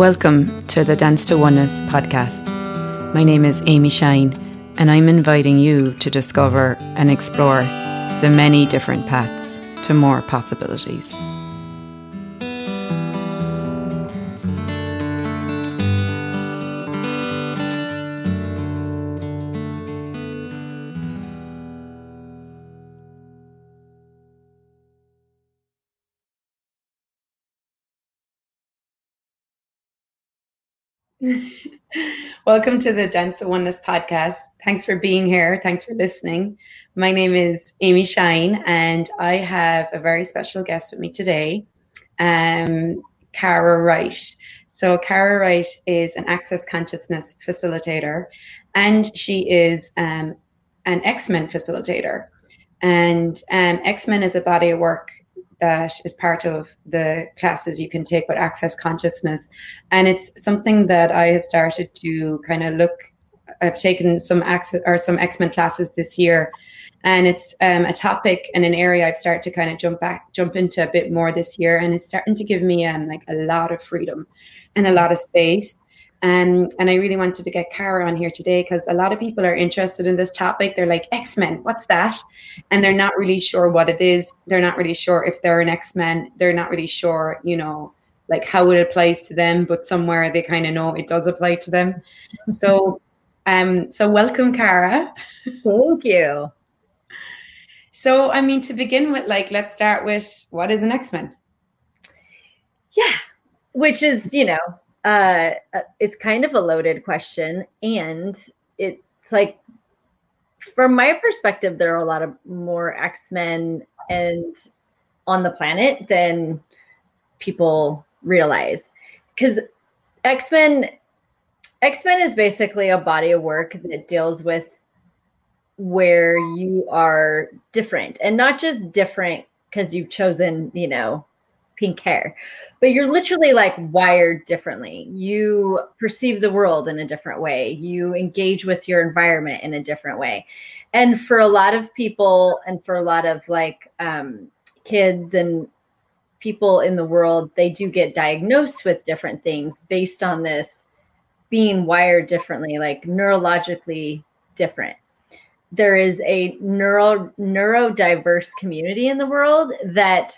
Welcome to the Dance to Oneness podcast. My name is Amy Shine, and I'm inviting you to discover and explore the many different paths to more possibilities. Welcome to the Dance to Oneness podcast. Thanks for being here. Thanks for listening. My name is Amy Shine, and I have a very special guest with me today, um, Cara Wright. So, Cara Wright is an access consciousness facilitator, and she is um, an X Men facilitator. And um, X Men is a body of work that is part of the classes you can take with access consciousness. And it's something that i have started to kind of look i've taken some access or some x-men classes this year. And it's um, a topic and an area i've started to kind of jump back jump into a bit more this year. And it's starting to give me um, like a lot of freedom and a lot of space um, and I really wanted to get Cara on here today because a lot of people are interested in this topic. They're like, X Men, what's that? And they're not really sure what it is. They're not really sure if they're an X Men. They're not really sure, you know, like how it applies to them, but somewhere they kind of know it does apply to them. So, um, so welcome, Cara. Thank you. So, I mean, to begin with, like, let's start with what is an X Men? Yeah, which is, you know, uh, uh, it's kind of a loaded question, and it's like, from my perspective, there are a lot of more X Men and on the planet than people realize, because X Men X Men is basically a body of work that deals with where you are different and not just different because you've chosen, you know, pink hair. But you're literally like wired differently. You perceive the world in a different way. You engage with your environment in a different way. And for a lot of people and for a lot of like um, kids and people in the world they do get diagnosed with different things based on this being wired differently like neurologically different. There is a neuro neurodiverse community in the world that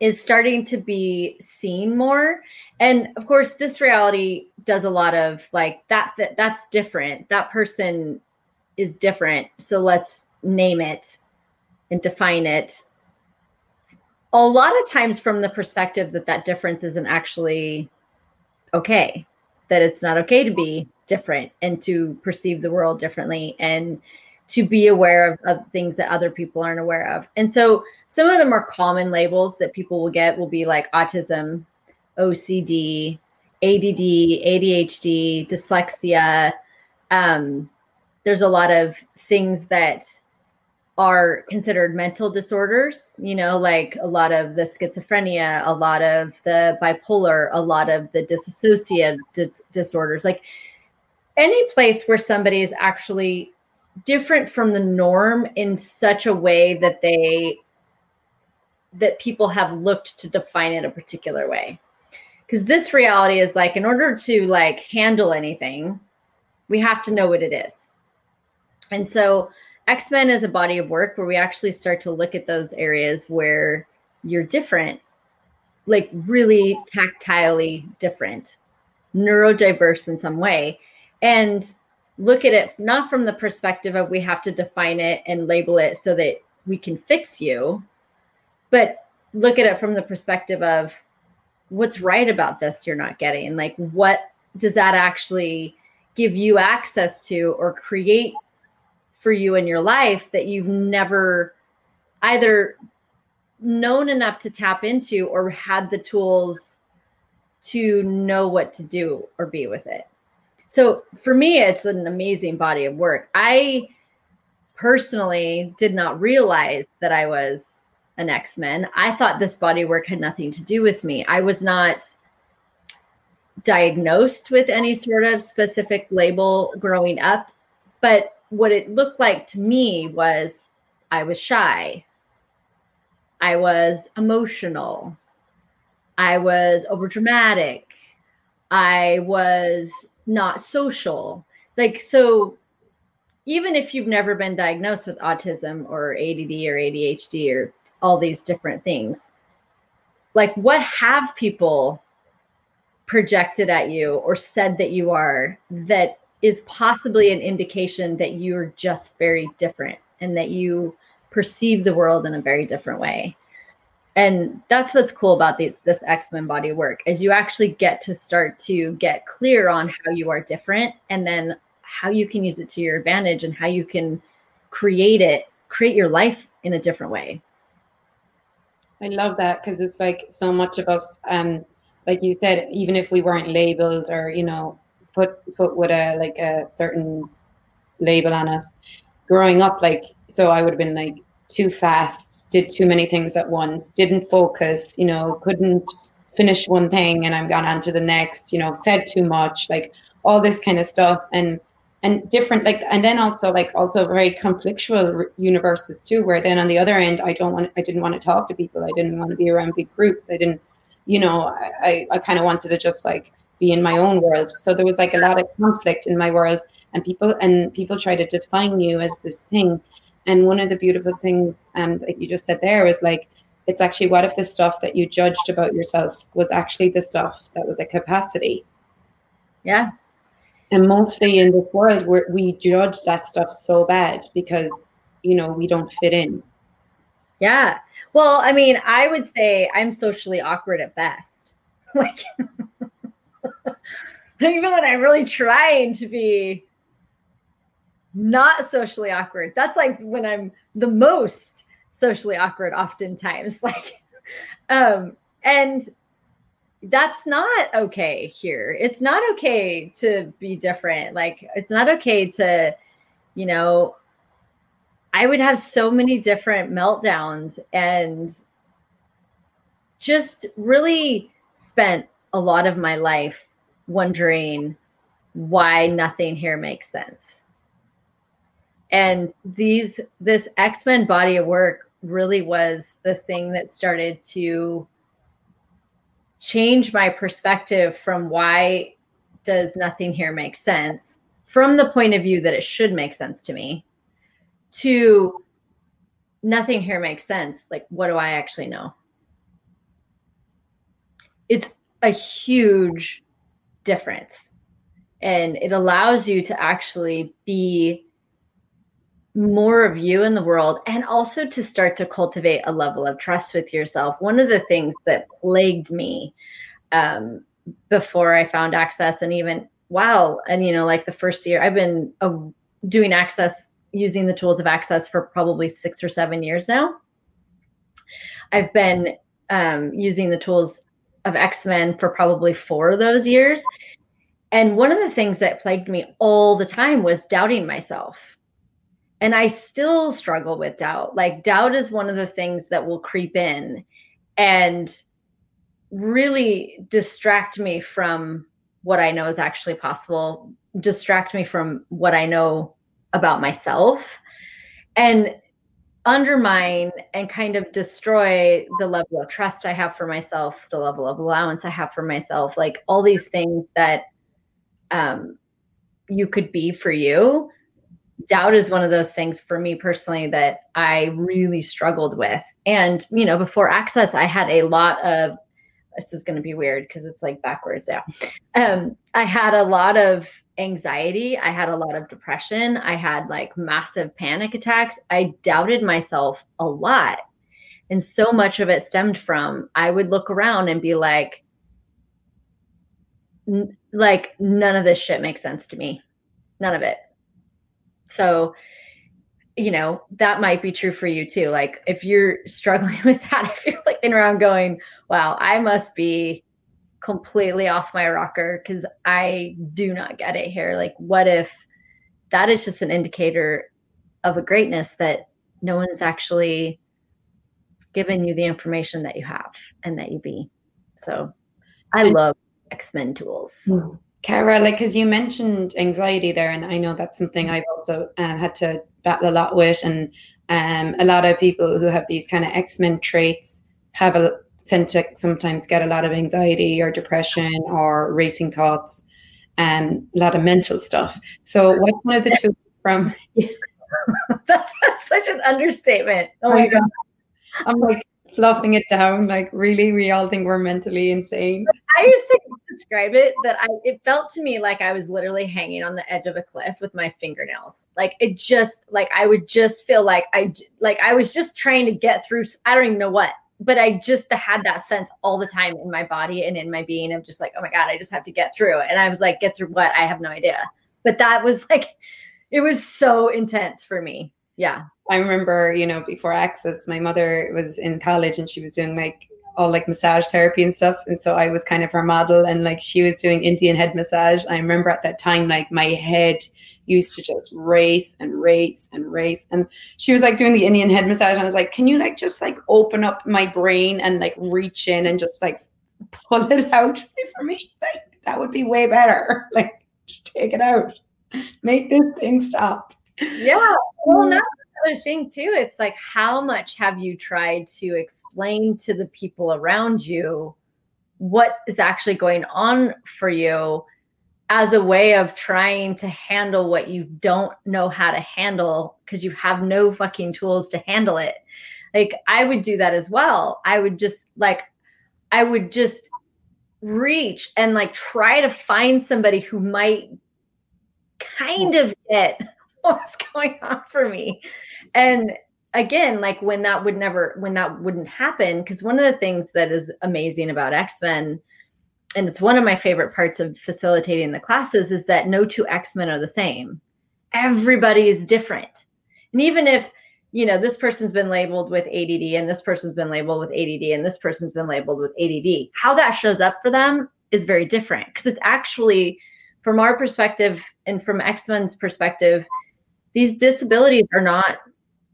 is starting to be seen more. And of course this reality does a lot of like that, that that's different. That person is different. So let's name it and define it. A lot of times from the perspective that that difference isn't actually okay that it's not okay to be different and to perceive the world differently. And to be aware of, of, things that other people aren't aware of. And so some of the more common labels that people will get will be like autism, OCD, ADD, ADHD, dyslexia. Um, there's a lot of things that are considered mental disorders, you know, like a lot of the schizophrenia, a lot of the bipolar, a lot of the dissociative disorders. Like any place where somebody is actually different from the norm in such a way that they that people have looked to define it a particular way. Because this reality is like in order to like handle anything we have to know what it is. And so x-men is a body of work where we actually start to look at those areas where you're different like really tactilely different neurodiverse in some way. And look at it not from the perspective of we have to define it and label it so that we can fix you, but look at it from the perspective of what's right about this you're not getting. Like, what does that actually give you access to or create for you in your life that you've never either known enough to tap into or had the tools to know what to do or be with it? So for me, it's an amazing body of work. I personally did not realize that I was an X Men. I thought this body work had nothing to do with me. I was not diagnosed with any sort of specific label growing up, but what it looked like to me was I was shy. I was emotional. I was overdramatic. I was not social. Like, so even if you've never been diagnosed with autism or ADD or ADHD or all these different things, like, what have people projected at you or said that you are that is possibly an indication that you're just very different and that you perceive the world in a very different way and that's what's cool about these this x-men body work is you actually get to start to get clear on how you are different and then how you can use it to your advantage and how you can create it create your life in a different way. I love that because it's like so much of us um like you said even if we weren't labeled or you know put put with a like a certain label on us growing up like so i would have been like too fast did too many things at once, didn't focus, you know, couldn't finish one thing and I'm gone on to the next, you know, said too much, like all this kind of stuff. And and different like and then also like also very conflictual universes too where then on the other end i don't want i didn't want to talk to people i didn't want to be around big groups i didn't you know i i kind of wanted to just like be in my own world so there was like a lot of conflict in my world and people and people try to define you as this thing and one of the beautiful things um, that you just said there was like, it's actually what if the stuff that you judged about yourself was actually the stuff that was a capacity? Yeah. And mostly in this world, we we judge that stuff so bad because, you know, we don't fit in. Yeah. Well, I mean, I would say I'm socially awkward at best. Like, even when I'm really trying to be not socially awkward. That's like when I'm the most socially awkward oftentimes. Like um and that's not okay here. It's not okay to be different. Like it's not okay to you know I would have so many different meltdowns and just really spent a lot of my life wondering why nothing here makes sense and these this x-men body of work really was the thing that started to change my perspective from why does nothing here make sense from the point of view that it should make sense to me to nothing here makes sense. Like what do i actually know? It's a huge difference. And it allows you to actually be more of you in the world and also to start to cultivate a level of trust with yourself. One of the things that plagued me um, before I found access and even wow, and you know, like the first year, I've been uh, doing access using the tools of access for probably six or seven years now. I've been um, using the tools of X Men for probably four of those years. And one of the things that plagued me all the time was doubting myself and I still struggle with doubt. Like doubt is one of the things that will creep in and really distract me from what I know is actually possible, distract me from what I know about myself and undermine and kind of destroy the level of trust I have for myself, the level of allowance I have for myself, like all these things that um, you could be for you doubt is one of those things for me personally that I really struggled with. And, you know, before access, I had a lot of this is going to be weird because it's like backwards now. Um, I had a lot of anxiety. I had a lot of depression. I had like massive panic attacks. I doubted myself a lot. And so much of it stemmed from I would look around and be like, like none of this shit makes sense to me. None of it. So, you know, that might be true for you too. Like if you're struggling with that, if you're looking around going, wow, I must be completely off my rocker because I do not get it here. Like, what if that is just an indicator of a greatness that no one one's actually given you the information that you have and that you be? So I love X Men tools. Mm-hmm. Cara, like, as you mentioned anxiety there, and I know that's something I've also um, had to battle a lot with, and um, a lot of people who have these kind of X Men traits have a tend to sometimes get a lot of anxiety or depression or racing thoughts and a lot of mental stuff. So what's one of the two from that's, that's, such an understatement. Oh my god. I'm like fluffing it down. Like really, we all think we're mentally insane. I used to describe it that I it felt to me like I was literally hanging on the edge of a cliff with my fingernails. Like it just like I would just feel like I like I was just trying to get through I don't even know what, but I just had that sense all the time in my body and in my being of just like, oh my God, I just have to get through. And I was like, get through what? I have no idea. But that was like it was so intense for me. Yeah. I remember, you know, before Access, my mother was in college and she was doing like all like massage therapy and stuff. And so I was kind of her model and like she was doing Indian head massage. I remember at that time, like my head used to just race and race and race. And she was like doing the Indian head massage. And I was like, can you like just like open up my brain and like reach in and just like pull it out for me? Like that would be way better. Like just take it out. Make this thing stop. Yeah. Well, mm. that's the other thing too. It's like how much have you tried to explain to the people around you what is actually going on for you as a way of trying to handle what you don't know how to handle because you have no fucking tools to handle it. Like I would do that as well. I would just like I would just reach and like try to find somebody who might kind of get what's going on for me. And again, like when that would never, when that wouldn't happen, because one of the things that is amazing about X Men, and it's one of my favorite parts of facilitating the classes, is that no two X Men are the same. Everybody is different. And even if, you know, this person's been labeled with ADD and this person's been labeled with ADD and this person's been labeled with ADD, how that shows up for them is very different because it's actually from our perspective and from X-Men's perspective, these disabilities are not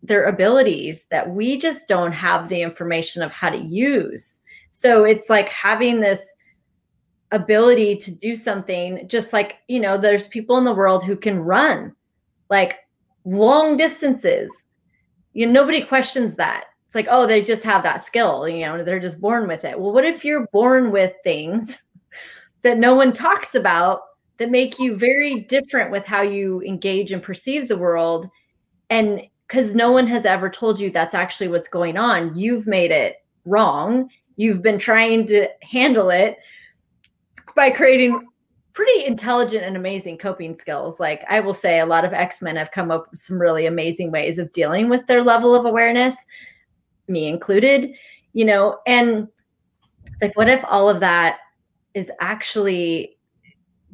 their abilities that we just don't have the information of how to use. So it's like having this ability to do something just like, you know, there's people in the world who can run like long distances. You know, nobody questions that. It's like, oh, they just have that skill, you know, they're just born with it. Well, what if you're born with things that no one talks about that make you very different with how you engage and perceive the world. And because no one has ever told you that's actually what's going on, you've made it wrong. You've been trying to handle it by creating pretty intelligent and amazing coping skills. Like I will say, a lot of X Men have come up with some really amazing ways of dealing with their level of awareness, me included, you know, and it's like, what if all of that is actually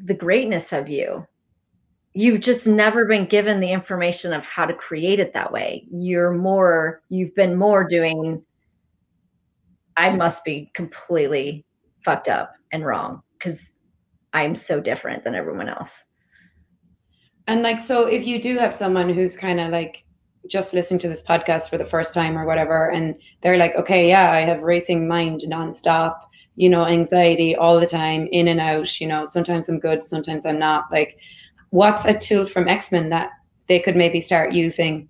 the greatness of you. You've just never been given the information of how to create it that way. You're more, you've been more doing, I must be completely fucked up and wrong because I'm so different than everyone else. And like, so if you do have someone who's kind of like just listening to this podcast for the first time or whatever, and they're like, okay, yeah, I have racing mind nonstop you know, anxiety all the time, in and out. You know, sometimes I'm good, sometimes I'm not. Like, what's a tool from X Men that they could maybe start using?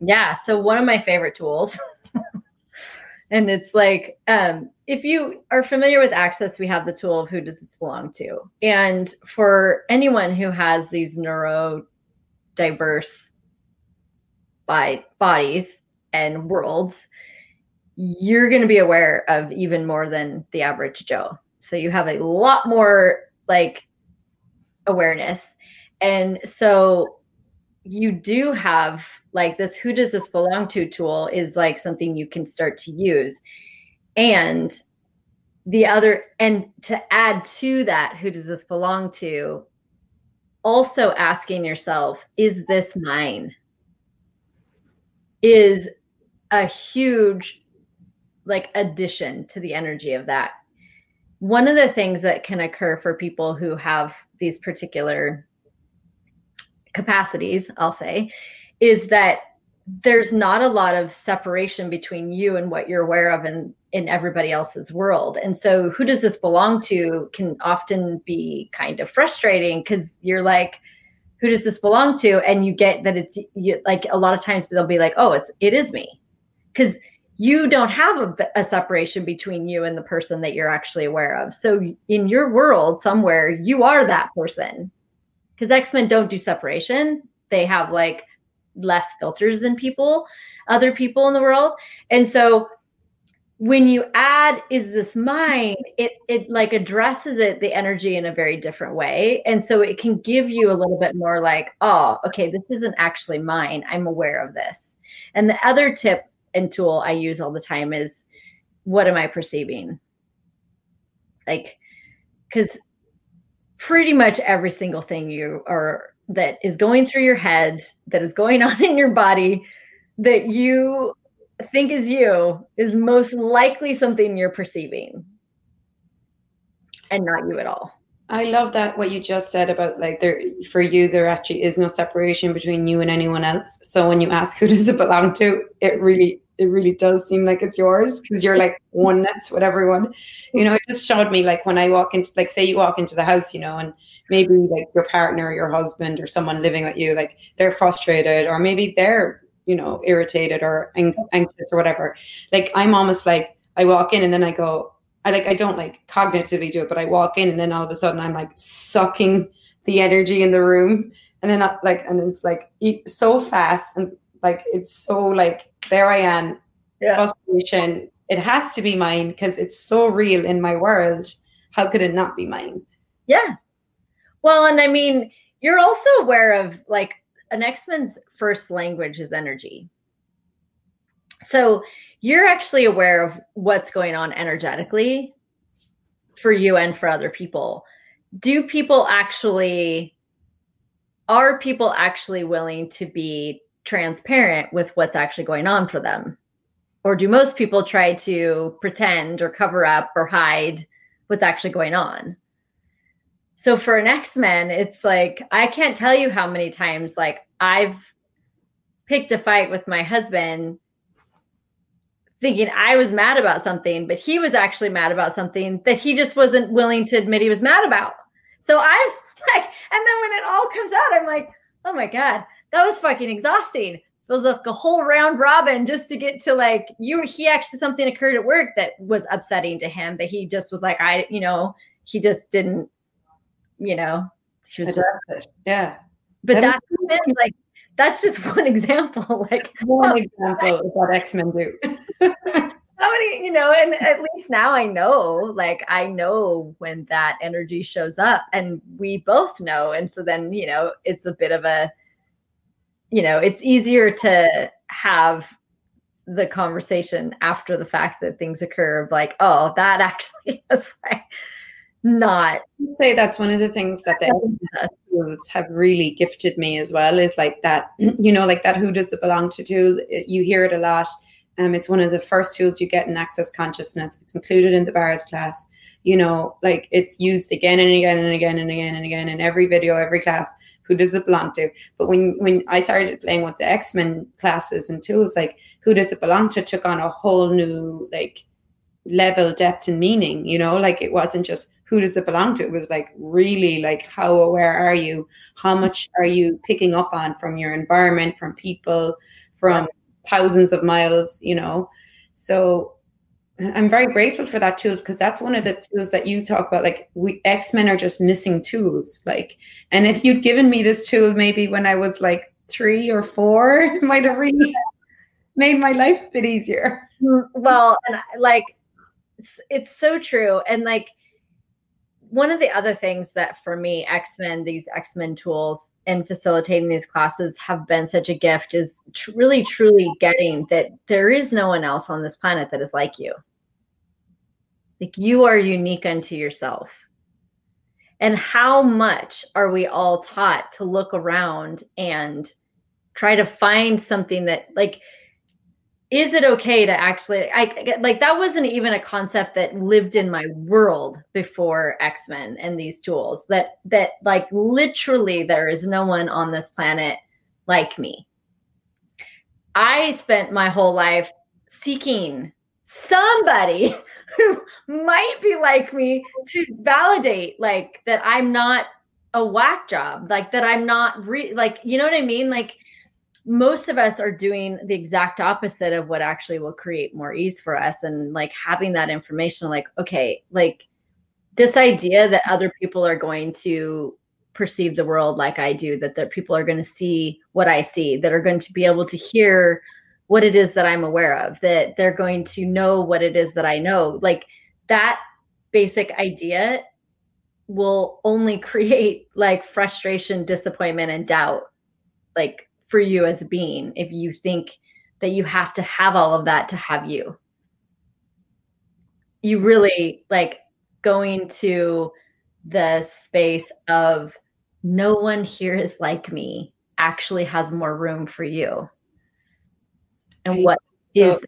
Yeah. So, one of my favorite tools. and it's like um, if you are familiar with access we have the tool of who does this belong to and for anyone who has these neurodiverse by bodies and worlds you're going to be aware of even more than the average Joe. So you have a lot more like awareness. And so you do have like this who does this belong to tool is like something you can start to use. And the other, and to add to that, who does this belong to? Also asking yourself, is this mine? Is a huge like addition to the energy of that. One of the things that can occur for people who have these particular capacities, I'll say, is that there's not a lot of separation between you and what you're aware of in in everybody else's world. And so who does this belong to can often be kind of frustrating because you're like, who does this belong to? And you get that it's you, like a lot of times they'll be like, oh, it's it is me. Because you don't have a, a, separation between you and the person that you're actually aware of. So in your world, somewhere, you are that person. Because X Men don't do separation, they have like less filters than people, other people in the world. And so when you add is this mine it it like addresses it the energy in a very different way and so it can give you a little bit more like oh okay this isn't actually mine i'm aware of this and the other tip and tool i use all the time is what am i perceiving like because pretty much every single thing you are that is going through your head that is going on in your body that you think is you is most likely something you're perceiving and not you at all. I love that what you just said about like there for you there actually is no separation between you and anyone else. So when you ask who does it belong to, it really it really does seem like it's yours because you're like oneness with everyone. You know, it just showed me like when I walk into like say you walk into the house, you know, and maybe like your partner or your husband or someone living with you, like they're frustrated or maybe they're you know, irritated or anxious or whatever. Like I'm almost like I walk in and then I go, I like I don't like cognitively do it, but I walk in and then all of a sudden I'm like sucking the energy in the room, and then I, like and it's like so fast and like it's so like there I am, yeah. frustration. It has to be mine because it's so real in my world. How could it not be mine? Yeah. Well, and I mean, you're also aware of like an X-Men's first language is energy. So you're actually aware of what's going on energetically for you and for other people. Do people actually are people actually willing to be transparent with what's actually going on for them? Or do most people try to pretend or cover up or hide what's actually going on? So for an X-Men, it's like I can't tell you how many times like I've picked a fight with my husband thinking I was mad about something, but he was actually mad about something that he just wasn't willing to admit he was mad about. So I've like, and then when it all comes out, I'm like, oh my God, that was fucking exhausting. It was like a whole round robin just to get to like you. He actually something occurred at work that was upsetting to him, but he just was like, I, you know, he just didn't you know, she was just yeah. But that that's like that's just one example. Like one oh, example of what X Men do. How many, you know, and at least now I know, like I know when that energy shows up, and we both know, and so then you know it's a bit of a, you know, it's easier to have the conversation after the fact that things occur of like, oh, that actually was like not. Say that's one of the things that the tools have really gifted me as well is like that you know like that who does it belong to tool. You hear it a lot. Um it's one of the first tools you get in access consciousness. It's included in the bars class. You know like it's used again and again and again and again and again in every video every class who does it belong to? But when when i started playing with the x-men classes and tools like who does it belong to took on a whole new like level depth and meaning you know like it wasn't just who does it belong to? It was like really like how aware are you? How much are you picking up on from your environment, from people, from thousands of miles, you know? So I'm very grateful for that tool because that's one of the tools that you talk about. Like we X Men are just missing tools. Like, and if you'd given me this tool maybe when I was like three or four, it might have really made my life a bit easier. Mm, well, and like it's, it's so true. And like one of the other things that for me x-men these x-men tools and facilitating these classes have been such a gift is tr- really truly getting that there is no one else on this planet that is like you like you are unique unto yourself and how much are we all taught to look around and try to find something that like is it okay to actually I like that wasn't even a concept that lived in my world before X-Men and these tools that that like literally there is no one on this planet like me. I spent my whole life seeking somebody who might be like me to validate like that I'm not a whack job, like that I'm not re- like you know what I mean like most of us are doing the exact opposite of what actually will create more ease for us and like having that information like okay like this idea that other people are going to perceive the world like I do, that there, people are going to see what I see, that are going to be able to hear what it is that I'm aware of, that they're going to know what it is that I know. Like that basic idea will only create like frustration, disappointment, and doubt, like for you as a being, if you think that you have to have all of that to have you. You really like going to the space of no one here is like me actually has more room for you. And what is so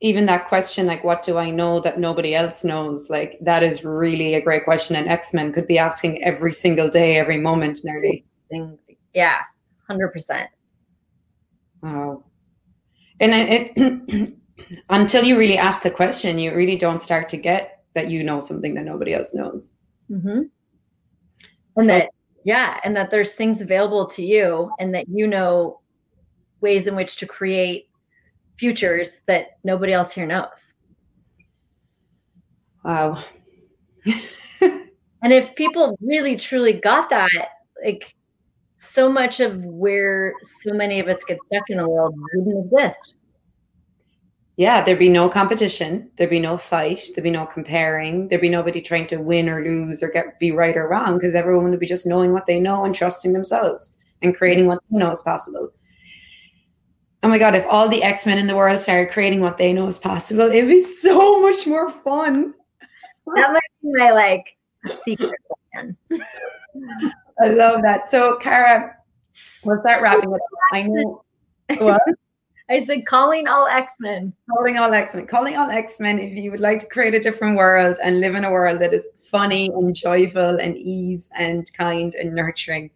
even that question like what do I know that nobody else knows? Like that is really a great question and X-Men could be asking every single day, every moment nearly. Yeah, 100%. Wow. And it, until you really ask the question, you really don't start to get that you know something that nobody else knows. Mm-hmm. And so, that, yeah, and that there's things available to you, and that you know ways in which to create futures that nobody else here knows. Wow. and if people really truly got that, like so much of where so many of us get stuck in the world wouldn't exist yeah, there'd be no competition, there'd be no fight, there'd be no comparing, there'd be nobody trying to win or lose or get be right or wrong because everyone would be just knowing what they know and trusting themselves and creating what they know is possible. Oh my god, if all the X-Men in the world started creating what they know is possible, it'd be so much more fun. That might be my like secret plan. I love that. So Cara, we'll start wrapping it up. I know what? I said calling all X-Men. Calling all X-Men. Calling all X-Men if you would like to create a different world and live in a world that is funny and joyful and ease and kind and nurturing.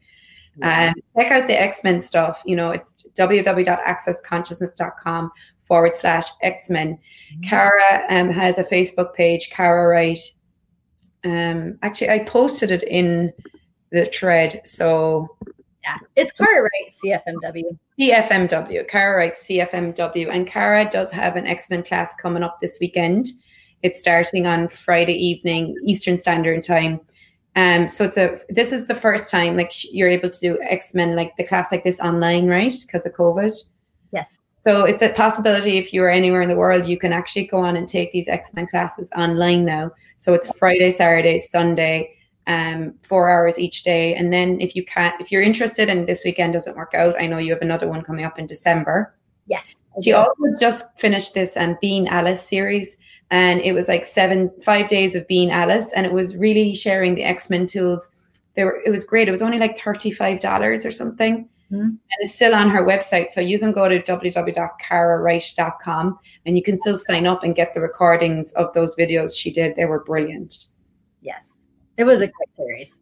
Yeah. Um, check out the X-Men stuff. You know, it's www.accessconsciousness.com forward slash X-Men. Mm-hmm. Cara um, has a Facebook page, Cara Wright. Um, actually, I posted it in the thread. So yeah, it's Cara Wright, CFMW. CFMW, Cara Wright, CFMW. And Cara does have an X-Men class coming up this weekend. It's starting on Friday evening, Eastern Standard Time. Um, so it's a this is the first time like you're able to do X-Men like the class like this online, right? Because of COVID. Yes. So it's a possibility if you're anywhere in the world, you can actually go on and take these X-Men classes online now. So it's Friday, Saturday, Sunday um, four hours each day. And then if you can't, if you're interested and this weekend doesn't work out, I know you have another one coming up in December. Yes. She also just finished this um, Being Alice series, and it was like seven, five days of Being Alice, and it was really sharing the X Men tools. They were, it was great. It was only like thirty five dollars or something, mm-hmm. and it's still on her website. So you can go to www.carawright.com and you can still sign up and get the recordings of those videos she did. They were brilliant. Yes. It was a great series.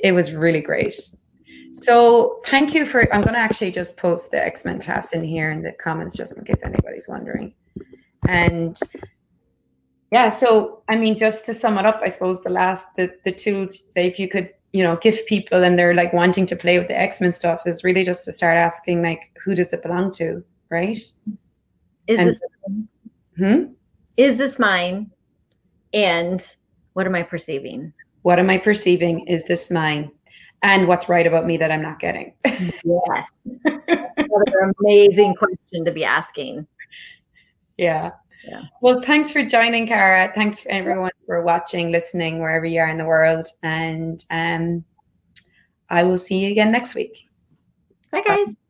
It was really great. So thank you for. I'm going to actually just post the X Men class in here in the comments just in case anybody's wondering. And yeah, so I mean, just to sum it up, I suppose the last the the tools that if you could you know give people and they're like wanting to play with the X Men stuff is really just to start asking like who does it belong to, right? Is and, this hmm? is this mine? And what am I perceiving? What am I perceiving? Is this mine? And what's right about me that I'm not getting? yes. Another amazing question to be asking. Yeah. Yeah. Well, thanks for joining, Cara. Thanks for everyone for watching, listening, wherever you are in the world. And um, I will see you again next week. Bye, guys. Bye.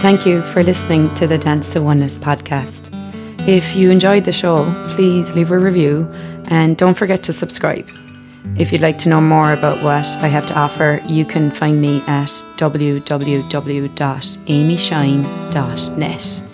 Thank you for listening to the Dance to Oneness podcast. If you enjoyed the show, please leave a review and don't forget to subscribe. If you'd like to know more about what I have to offer, you can find me at www.amyshine.net.